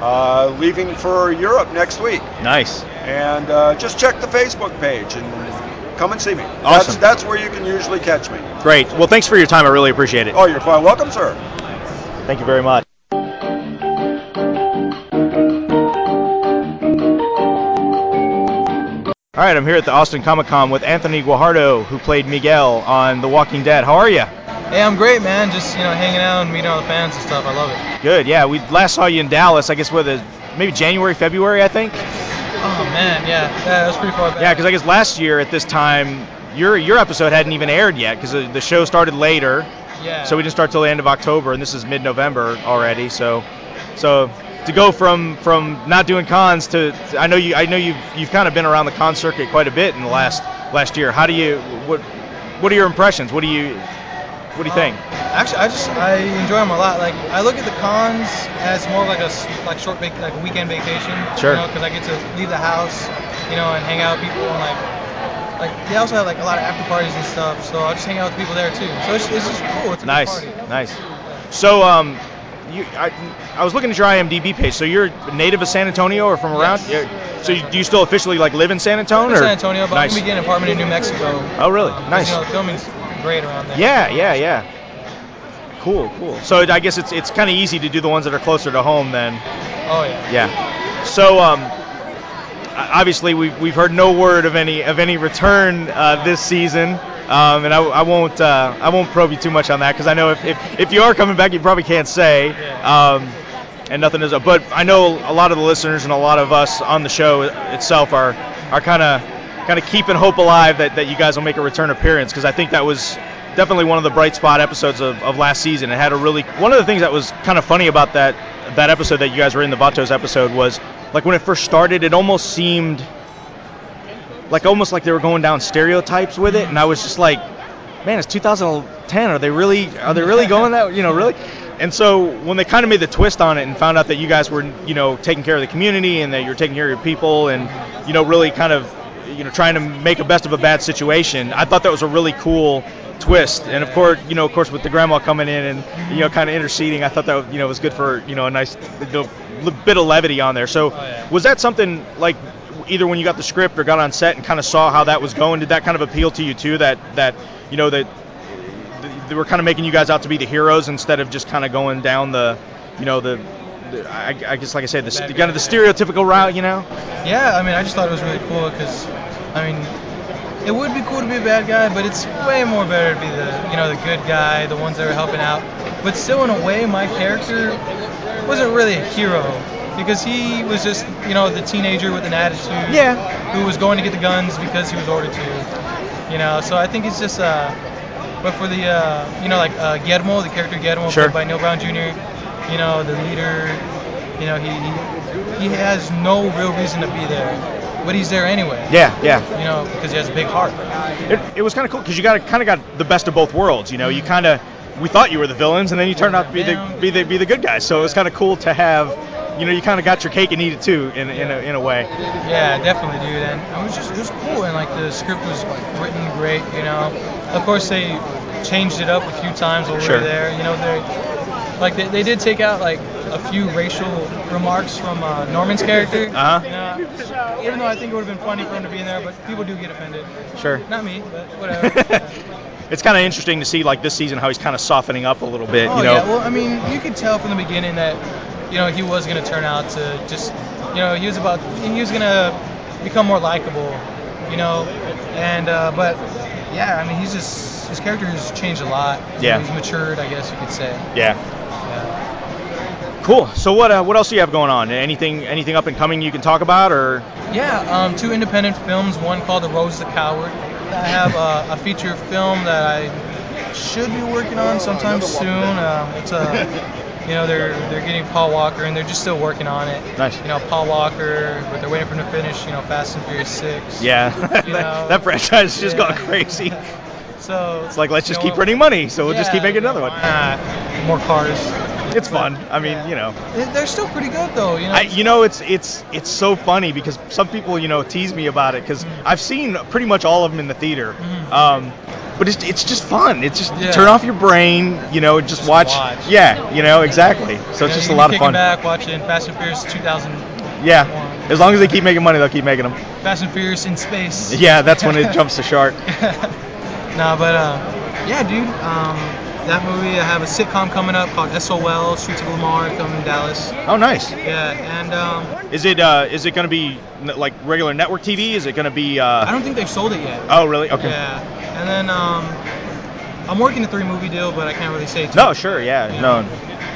Uh, leaving for Europe next week. Nice. And uh, just check the Facebook page and come and see me. That's, Awesome. that's where you can usually catch me. Great. Well, thanks for your time. I really appreciate it. Oh, you're quite welcome, sir. Thank you very much. All right, I'm here at the Austin Comic Con with Anthony Guajardo, who played Miguel on The Walking Dead. How are you? Hey, I'm great, man. Just you know, hanging out and meeting all the fans and stuff. I love it. Good. Yeah, we last saw you in Dallas. I guess with a maybe January, February, I think. Oh man, yeah, yeah, that was pretty far back. Yeah, because I guess last year at this time, your your episode hadn't even aired yet because the, the show started later. Yeah. So we didn't start till the end of October, and this is mid-November already. So, so to go from from not doing cons to I know you I know you've you've kind of been around the con circuit quite a bit in the last last year. How do you what what are your impressions? What do you what do you think? Um, actually, I just I enjoy them a lot. Like I look at the cons as more like a like short vac- like a weekend vacation. Sure. You know, because I get to leave the house, you know, and hang out with people and like like they also have like a lot of after parties and stuff. So I just hang out with people there too. So it's, it's just cool. It's a Nice, nice. So um, you I, I was looking at your IMDb page. So you're native of San Antonio or from around? Yes. Yeah. So you, do you still officially like live in San Antonio? Or? San Antonio, but nice. I'm an apartment in New Mexico. Oh really? Um, nice. You know, filming's great around there. Yeah, yeah, yeah. Cool, cool. So I guess it's it's kind of easy to do the ones that are closer to home then. Oh yeah. Yeah. So um, obviously we've we've heard no word of any of any return uh, this season. Um, and I, I won't uh, I won't probe you too much on that because I know if, if, if you are coming back you probably can't say um, and nothing is up. but I know a lot of the listeners and a lot of us on the show itself are are kind of kind of keeping hope alive that, that you guys will make a return appearance because I think that was definitely one of the bright spot episodes of, of last season. It had a really one of the things that was kind of funny about that that episode that you guys were in the Vatos episode was like when it first started, it almost seemed like almost like they were going down stereotypes with it, and I was just like, man, it's 2010. Are they really are they really going that you know really? And so when they kind of made the twist on it and found out that you guys were you know taking care of the community and that you're taking care of your people and you know really kind of you know trying to make a best of a bad situation, I thought that was a really cool twist. And of course, you know, of course, with the grandma coming in and you know, kind of interceding, I thought that you know was good for you know a nice bit of levity on there. So oh, was that something like either when you got the script or got on set and kind of saw how that was going? Did that kind of appeal to you too? That that you know that they were kind of making you guys out to be the heroes instead of just kind of going down the you know the. the- I, I guess, like I said, the, kind of the stereotypical route, you know. Yeah, I mean, I just thought it was really cool because, I mean, it would be cool to be a bad guy, but it's way more better to be the, you know, the good guy, the ones that are helping out. But still, in a way, my character wasn't really a hero because he was just, you know, the teenager with an attitude. Yeah. Who was going to get the guns because he was ordered to. You know, so I think it's just, uh, but for the, uh, you know, like uh, Guillermo, the character Guillermo, Sure. played by Neil Brown Jr. You know, the leader. You know, he he, he has no real reason to be there, but he's there anyway. Yeah, yeah. You know, because he has a big heart. It, it was kind of cool because you got kind of got the best of both worlds. You know, you kind of we thought you were the villains, and then you turned out to be the be the be the good guys. So it was kind of cool to have, you know, you kind of got your cake and eat it too in in a, in a way. Yeah, definitely, dude. And it was just it was cool, and like the script was written great. You know, of course they changed it up a few times while we were there. You know, they like they, they did take out like a few racial remarks from uh, Norman's character. Uh-huh. You know, even though I think it would have been funny for him to be in there, but people do get offended. Sure. Not me, but whatever. It's kind of interesting to see like this season how he's kind of softening up a little bit. Oh you know. yeah, well I mean you could tell from the beginning that you know he was gonna turn out to just you know he was about he was gonna become more likable, you know, and uh, but yeah I mean he's just his character has changed a lot. Yeah. he's matured I guess you could say. yeah. Cool. So what uh, what else do you have going on? Anything anything up and coming you can talk about or? Yeah, um, two independent films. One called The Rose the Coward. I have uh, a feature film that I should be working on sometime soon. Um, it's a, you know, they're they're getting Paul Walker and they're just still working on it. Nice. You know, Paul Walker, but they're waiting for him to finish. You know, Fast and Furious Six. Yeah, You that, know, that franchise just yeah. gone crazy. So It's like let's just keep printing money, so we'll just keep making another one. not? More cars. It's fun. I mean, you know. They- They're still pretty good though. You know. I, you know, it's it's it's so funny because some people, you know, tease me about it because Mm. I've seen pretty much all of them in the theater. Um, but it's, it's just fun. It's just Yeah. turn off your brain, you know, just, watch. watch. Yeah, you know, exactly. So it's just a lot of fun. back watching Fast and Furious 2000. Yeah, as long as they keep making money, they'll keep making them. Fast and Furious in space. Yeah, that's when it jumps the shark. nah, but uh, yeah, dude. Um, that movie. I have a sitcom coming up called SOL Streets of Lamar coming in Dallas. Oh, nice. Yeah, and um, Is it uh, is it going to be like regular network TV? Is it going to be? Uh, I don't think they've sold it yet. Oh, really? Okay. Yeah, and then um, I'm working a three movie deal, but I can't really say. Too No, sure, yeah, no.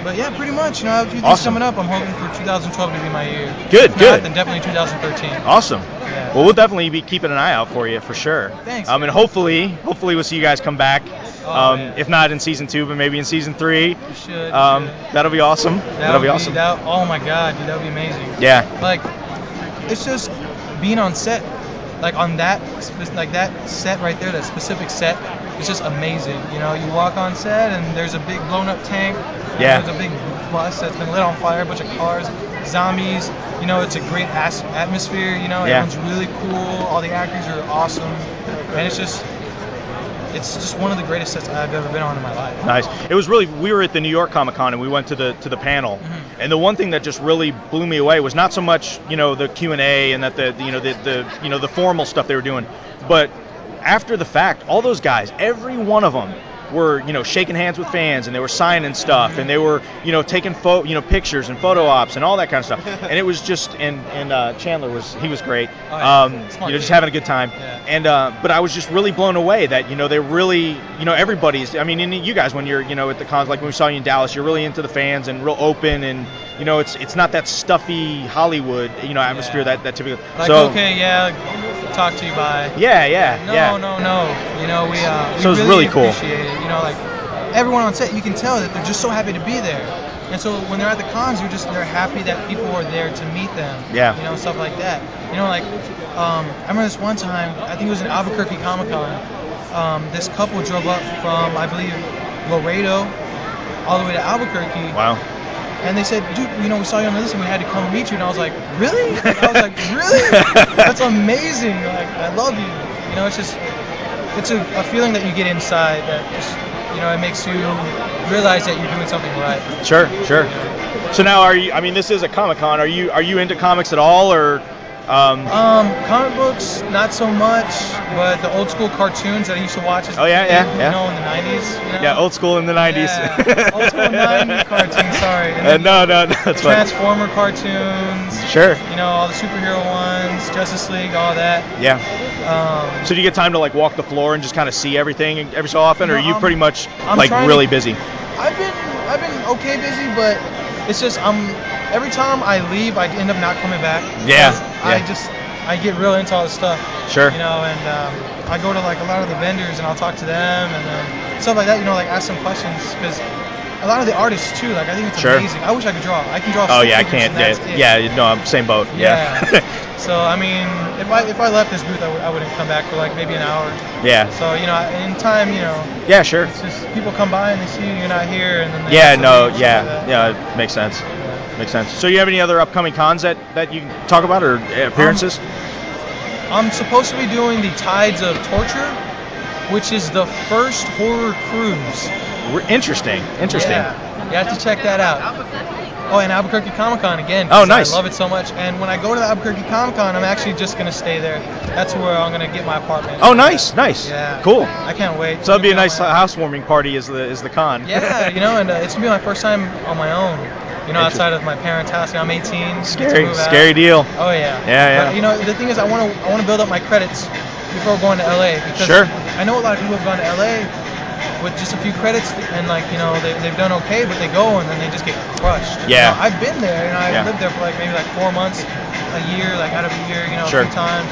But yeah, pretty much. You know, I have a few things Awesome. coming up. I'm hoping for 2012 to be my year. Good, If good. Not, then definitely 2013. Awesome. Yeah. Well, we'll definitely be keeping an eye out for you for sure. Thanks, Um, and hopefully, hopefully we'll see you guys come back. Oh, um, man. if not in season two, but maybe in season three. You should. you Um, should. that'll be awesome. That That'll would be awesome. That, oh my god, dude, that would be amazing. Yeah. Like, it's just being on set, like on that, like that set right there, that specific set. It's just amazing. You know, you walk on set and there's a big blown up tank. Yeah. There's a big bus that's been lit on fire, a bunch of cars, zombies. You know, it's a great atmosphere. You know, Yeah. everyone's really cool. All the actors are awesome, and it's just. It's just one of the greatest sets I've ever been on in my life. Nice. It was really. We were at the New York Comic Con and we went to the to the panel, Mm-hmm. and the one thing that just really blew me away was not so much you know the Q and A and that the you know the, the you know the formal stuff they were doing, but after the fact, all those guys, every one of them were you know shaking hands with fans and they were signing stuff and they were you know taking photo you know pictures and photo ops and all that kind of stuff. And it was just and and uh, Chandler was he was great. Oh, yeah. um, you know just having a good time. Yeah. and uh, but I was just really blown away that you know they really you know everybody's I mean and you guys when you're you know at the cons like when we saw you in Dallas you're really into the fans and real open and you know it's it's not that stuffy Hollywood you know atmosphere that that typical Like, so okay, yeah, talk to you, by. yeah yeah No, yeah no, no. You know, we uh, we So it's really, really cool. appreciate it. You know, like everyone on set, you can tell that they're just so happy to be there. And so when they're at the cons, you're just they're happy that people are there to meet them. Yeah. You know, stuff like that. You know, like um, I remember this one time. I think it was in Albuquerque Comic Con. Um, this couple drove up from I believe Laredo all the way to Albuquerque. wow And they said, dude, you know, we saw you on the list and we had to come meet you. And I was like, really? I was like, really? That's amazing. Like, I love you. You know, it's just, it's a, a feeling that you get inside that just, you know, it makes you realize that you're doing something right. Sure, sure. So now, are you? I mean, this is a Comic Con. Are you are you into comics at all, or? Um, Um, comic books, not so much, but the old school cartoons that I used to watch as Oh, yeah, kid, yeah, you yeah. know, in the 90s. You know? yeah, old school in the 90s. Yeah, old school 90s cartoons, sorry. Uh, no, no, no, that's fine. Transformer cartoons. Sure. You know, all the superhero ones, Justice League, all that. Yeah. Um, So do you get time to like walk the floor and just kind of see everything every so often, or are you I'm- pretty much I'm like really to- busy? I've been I've been okay busy, but it's just I'm every time I leave, I end up not coming back. Yeah, because I just I get real into all this stuff. Sure. You know, and um, I go to like a lot of the vendors and I'll talk to them and then stuff like that. You know, like ask some questions because a lot of the artists too. Like I think it's Sure. amazing. I wish I could draw. I can draw. Oh yeah, I can't. Yeah, yeah, no, I'm same boat. Yeah. so I mean, if I if I left this booth, I would I wouldn't come back for like maybe an hour. Yeah. So you know, in time, you know, yeah, sure. it's just people come by and they see you, you're not here, and then Yeah, no, yeah, like yeah, it makes sense. Makes sense. So you have any other upcoming cons that that you can talk about or appearances? I'm supposed to be doing the Tides of Torture, which is the first horror cruise. We're- interesting. Interesting. Yeah, you have to check that out. Oh, and Albuquerque Comic Con again. Oh, nice. I love it so much. And when I go to the Albuquerque Comic Con, I'm actually just gonna stay there. That's where I'm gonna get my apartment. Oh, nice, nice. Yeah. Cool. I can't wait. So that'd be a nice housewarming party as the as the con. Yeah, you know, and uh, it's gonna be my first time on my own. You know, outside of my parents' house. You know, I'm 18. get to Scary, out. scary deal. Oh yeah. Yeah, yeah. But, you know, the thing is, I want to I want to build up my credits before going to LA because Sure. I know a lot of people have gone to LA with just a few credits and like you know they they've done okay, but they go and then they just get crushed. You Yeah. know, I've been there. and I've Yeah. lived there for like maybe like four months, a year, like out of a year. You know, Sure. a few times.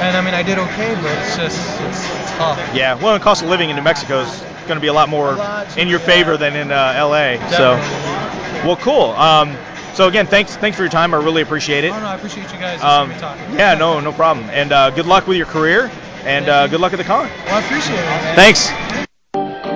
And I mean, I did okay, but it's just it's, it's tough. Yeah, well, the cost of living in New Mexico is going to be a lot more lot in your cheaper, favor than in uh, LA. So, Definitely. Well, cool. Um, so again, thanks thanks for your time. I really appreciate it. Oh no, I appreciate you guys Um, listening to me talk. yeah, no, no problem. And uh, good luck with your career, and uh, good luck at the con. Well, I appreciate it. Man. Thanks.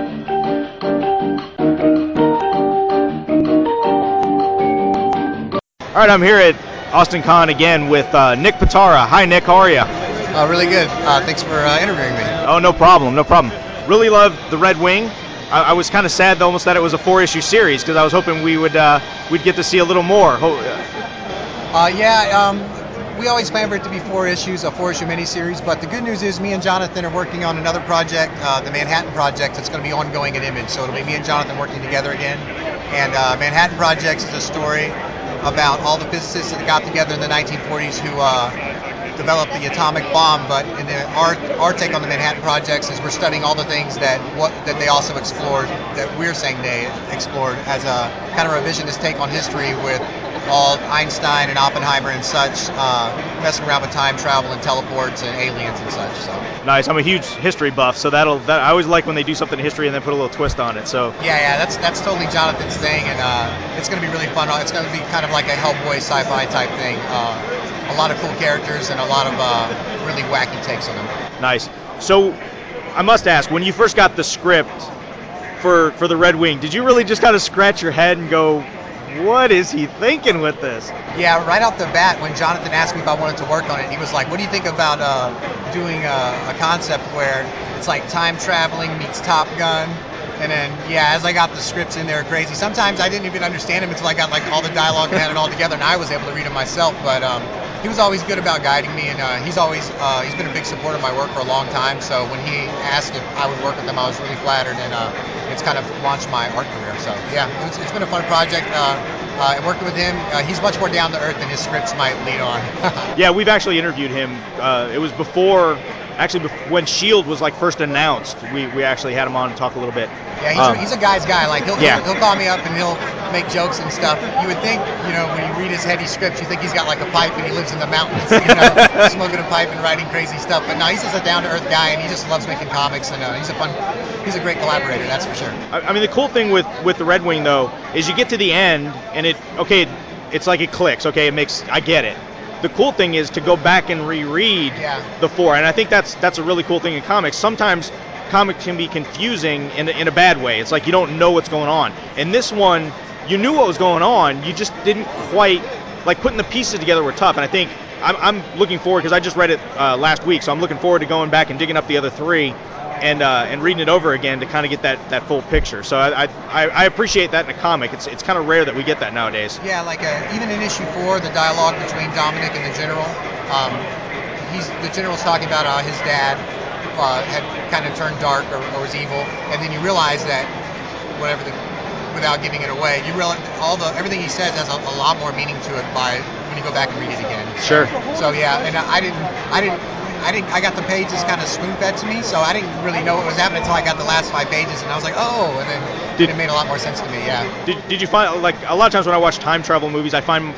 All right, I'm here at Austin Con again with uh, Nick Pitarra. Hi, Nick. How are you? Uh, really good. Uh, thanks for uh, interviewing me. Oh, no problem, no problem. Really love the Red Wing. I, I was kind of sad almost that it was a four-issue series because I was hoping we would uh, we'd get to see a little more. Ho- Uh, yeah, um, we always plan for it to be four issues, a four-issue miniseries. But the good news is, me and Jonathan are working on another project, uh, the Manhattan Project. That's going to be ongoing in Image, so it'll be me and Jonathan working together again. And uh, Manhattan Projects is a story about all the physicists that got together in the 1940s who uh, developed the atomic bomb. But in the, our our take on the Manhattan Projects is we're studying all the things that what that they also explored that we're saying they explored as a kind of revisionist take on history with all Einstein and Oppenheimer and such uh, messing around with time travel and teleports and aliens and such. So nice. I'm a huge history buff, so that'll that I always like when they do something in history and then put a little twist on it. So yeah, yeah, that's that's totally Jonathan's thing, and uh, it's going to be really fun. It's going to be kind of like a Hellboy sci-fi type thing. Uh, a lot of cool characters and a lot of uh, really wacky takes on them. nice. So I must ask, when you first got the script for for the Red Wing, did you really just kind of scratch your head and go, "What is he thinking with this?" Yeah, right off the bat, when Jonathan asked me if I wanted to work on it, he was like, "What do you think about uh, doing a, a concept where it's like time traveling meets Top Gun?" And then, yeah, as I got the scripts in there, crazy. Sometimes I didn't even understand them until I got like all the dialogue and had it all together, and I was able to read it myself. But um, he was always good about guiding me, and uh, he's always uh, he's been a big supporter of my work for a long time. So when he asked if I would work with him, I was really flattered, and uh, it's kind of launched my art career. So yeah, it's, it's been a fun project. Uh, uh, and working with him, uh, he's much more down to earth than his scripts might lead on. Yeah, we've actually interviewed him. Uh, it was before, actually, when Shield was like first announced. We, we actually had him on to talk a little bit. Yeah, he's, Um, a, he's a guy's guy. Like he'll, Yeah. he'll he'll call me up and he'll make jokes and stuff. You would think, you know, when you read his heady scripts, you think he's got like a pipe and he lives in the mountains, you know, smoking a pipe and writing crazy stuff. But no, he's just a down to earth guy and he just loves making comics and uh, he's a fun, he's a great collaborator. That's for sure. I, I mean, the cool thing with with the Red Wing though is you get to the end and it okay, it's like it clicks. Okay, it makes I get it. The cool thing is to go back and reread Yeah. the four, and I think that's that's a really cool thing in comics. Sometimes comics can be confusing in a, in a bad way. It's like you don't know what's going on. And this one, you knew what was going on. You just didn't quite like putting the pieces together were tough. And I think I'm, I'm looking forward because I just read it uh, last week, so I'm looking forward to going back and digging up the other three and uh, and reading it over again to kind of get that, that full picture. So I, I I appreciate that in a comic. It's it's kind of rare that we get that nowadays. Yeah, like uh, even in issue four, the dialogue between Dominic and the general, um, he's the general's talking about how his dad uh, had kind of turned dark or, or was evil, and then you realize that whatever the without giving it away, you realize all the everything he says has a, a lot more meaning to it by when you go back and read it again. Sure. So yeah, and I didn't, I didn't, I didn't, I got the pages kind of spoon fed to me, so I didn't really know what was happening until I got the last five pages, and I was like, oh, and then Did- it made a lot more sense to me. Yeah. Did, did you find like a lot of times when I watch time travel movies, I find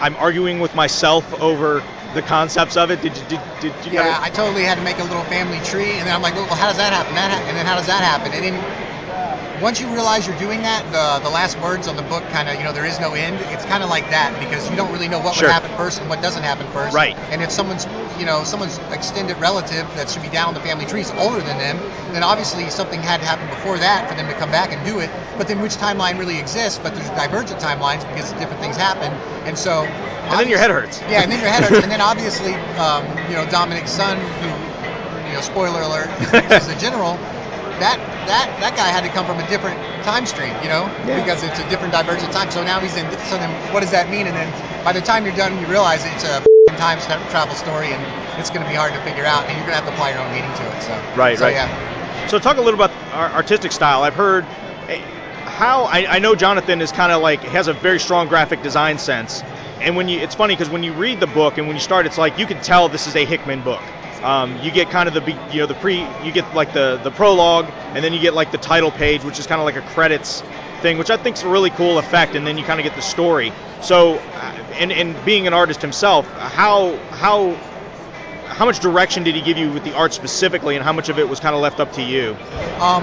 I'm arguing with myself over the concepts of it. Did you did, did you Yeah, I totally had to make a little family tree, and then I'm like, well, how does that happen? That ha- and then how does that happen? And then once you realize you're doing that, the the last words on the book kind of, you know, there is no end. It's kind of like that because you don't really know what Sure. would happen first and what doesn't happen first. Right. And if someone's, you know, someone's extended relative that should be down on the family tree is older than them, then obviously something had to happen before that for them to come back and do it. But then which timeline really exists? But there's divergent timelines because different things happen, and so. And then your head hurts. Yeah, and then your head hurts, and then obviously, um, you know, Dominic's son, who, you know, spoiler alert, is the general. That that that guy had to come from a different time stream, you know, because it's a different divergent time. So now he's in. So then, what does that mean? And then by the time you're done, you realize it's a f***ing time travel story, and it's going to be hard to figure out, and you're going to have to apply your own meaning to it. So Right, so, right. Yeah. So talk a little about our artistic style. I've heard eh, how I, I know Jonathan is kind of like has a very strong graphic design sense, and when you it's funny because when you read the book and when you start, it's like you can tell this is a Hickman book. Um, you get kind of the you know the pre you get like the the prologue and then you get like the title page which is kind of like a credits thing which I think is a really cool effect and then you kind of get the story so uh, and and being an artist himself how how how much direction did he give you with the art specifically, and how much of it was kind of left up to you? Um,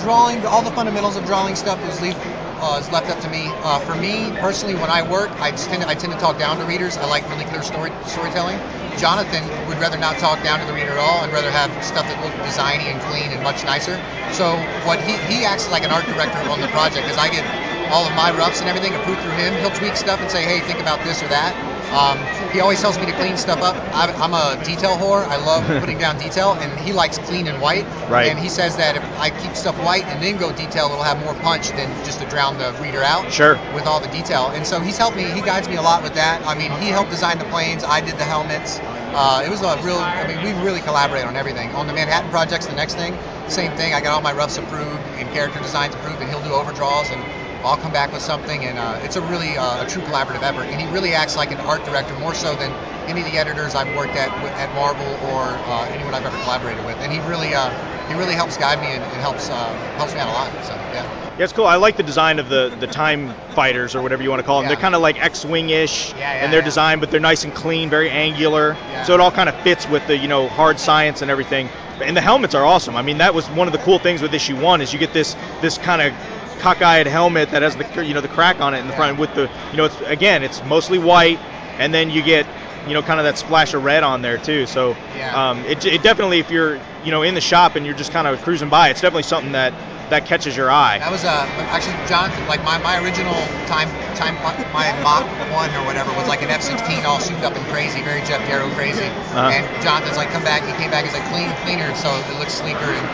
drawing, all the fundamentals of drawing stuff is, leave, uh, is left up to me. Uh, for me personally, when I work, I tend, to, I tend to talk down to readers. I like really clear story, storytelling. Jonathan would rather not talk down to the reader at all and rather have stuff that looked designy and clean and much nicer. So what he he acts like an art director on the project because I get all of my roughs and everything approved through him. He'll tweak stuff and say, hey, think about this or that. Um, he always tells me to clean stuff up. I'm a detail whore. I love putting down detail, and he likes clean and white. Right. And he says that if I keep stuff white and then go detail, it'll have more punch than just to drown the reader out. Sure. With all the detail, and so he's helped me. He guides me a lot with that. I mean, he helped design the planes. I did the helmets. Uh, it was a real. I mean, we really collaborate on everything. On the Manhattan projects, the next thing, same thing. I got all my roughs approved and character designs approved, and he'll do overdraws and. I'll come back with something, and uh, it's a really uh, a true collaborative effort. And he really acts like an art director more so than any of the editors I've worked at at Marvel or uh, anyone I've ever collaborated with. And he really uh, he really helps guide me and, and helps uh, helps me out a lot. So yeah. Yeah, it's cool. I like the design of the the time fighters or whatever you want to call them. Yeah. They're kind of like X-wing-ish yeah, in their yeah. design, but they're nice and clean, very angular. Yeah. So it all kind of fits with the you know hard science and everything. And the helmets are awesome. I mean, that was one of the cool things with issue one is you get this this kind of cockeyed helmet that has the you know the crack on it in the front with the you know it's again it's mostly white and then you get you know kind of that splash of red on there too. So Yeah. um, it, it definitely if you're you know in the shop and you're just kind of cruising by, it's definitely something that that catches your eye. That was uh, actually Jonathan. Like my, my original time time my Mach one or whatever was like an F16 all souped up and crazy, very Geof Darrow crazy. Uh-huh. And Jonathan's like, come back. He came back. He's like clean, cleaner, so it looks sleeker. And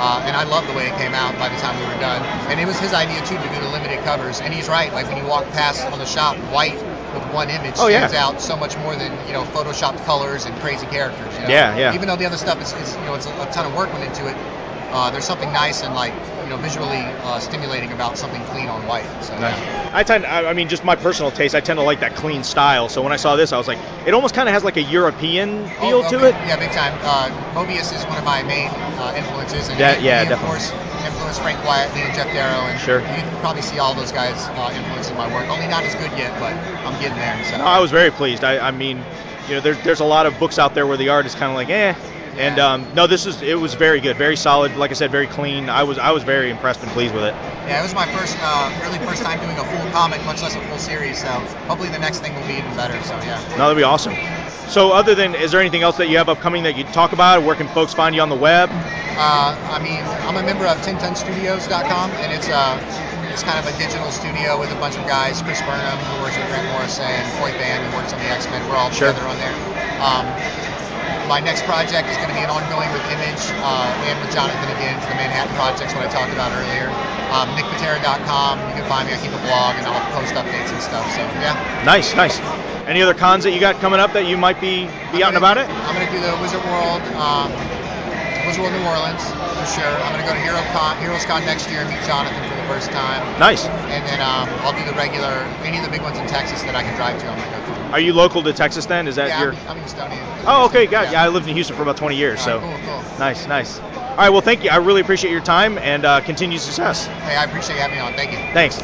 uh, and I love the way it came out by the time we were done. And it was his idea too to do the limited covers. And he's right. Like when you walk past on the shop, white with one image Oh, yeah. stands out so much more than you know photoshopped colors and crazy characters. You know? Yeah, yeah. Even though the other stuff is, is you know it's a, a ton of work went into it. Uh, there's something nice and like you know visually uh, stimulating about something clean on white. So yeah. I tend, I mean, just my personal taste. I tend to like that clean style. So when I saw this, I was like, it almost kind of has like a European feel Oh, to it. Yeah, big time. Uh, Moebius is one of my main uh, influences, and Yeah, yeah, of definitely. course influenced Frank Quitely and Geof Darrow, and Sure. you can probably see all those guys uh, influencing my work. Only not as good yet, but I'm getting there. So. No, I was very pleased. I, I mean, you know, there's there's a lot of books out there where the art is kind of like, eh. And um, no, this is it was very good, very solid. Like I said, very clean. I was I was very impressed and pleased with it. Yeah, it was my first, uh, really first time doing a full comic, much less a full series. So hopefully the next thing will be even better. So yeah. No, that'd be awesome. So other than, is there anything else that you have upcoming that you talk about? Where can folks find you on the web? Uh, I mean, I'm a member of TinTonStudios.com, and it's uh, it's kind of a digital studio with a bunch of guys. Chris Burnham, who works with Grant Morrison, and Coy Band, who works on the X Men. We're all Sure. together on there. Um, my next project is going to be an ongoing with Image uh, and with Jonathan again for the Manhattan projects, what I talked about earlier. Um, NickPitarra.com. You can find me. I keep a blog and I'll post updates and stuff. So yeah. Nice, nice. Any other cons that you got coming up that you might be be out and about it? I'm gonna do the Wizard World, um, Wizard World New Orleans for sure. I'm gonna go to Hero Con, Heroes Con next year and meet Jonathan for the first time. Nice. And then um, I'll do the regular, any of the big ones in Texas that I can drive to. I'm gonna go to. Are you local to Texas then? Is that yeah, your? I'm, I'm Estonian. Oh, okay, got yeah. I lived in Houston for about 20 years, so right, cool, cool. nice, nice. All right, well, thank you. I really appreciate your time and uh, continued success. Hey, I appreciate you having me on. Thank you. Thanks.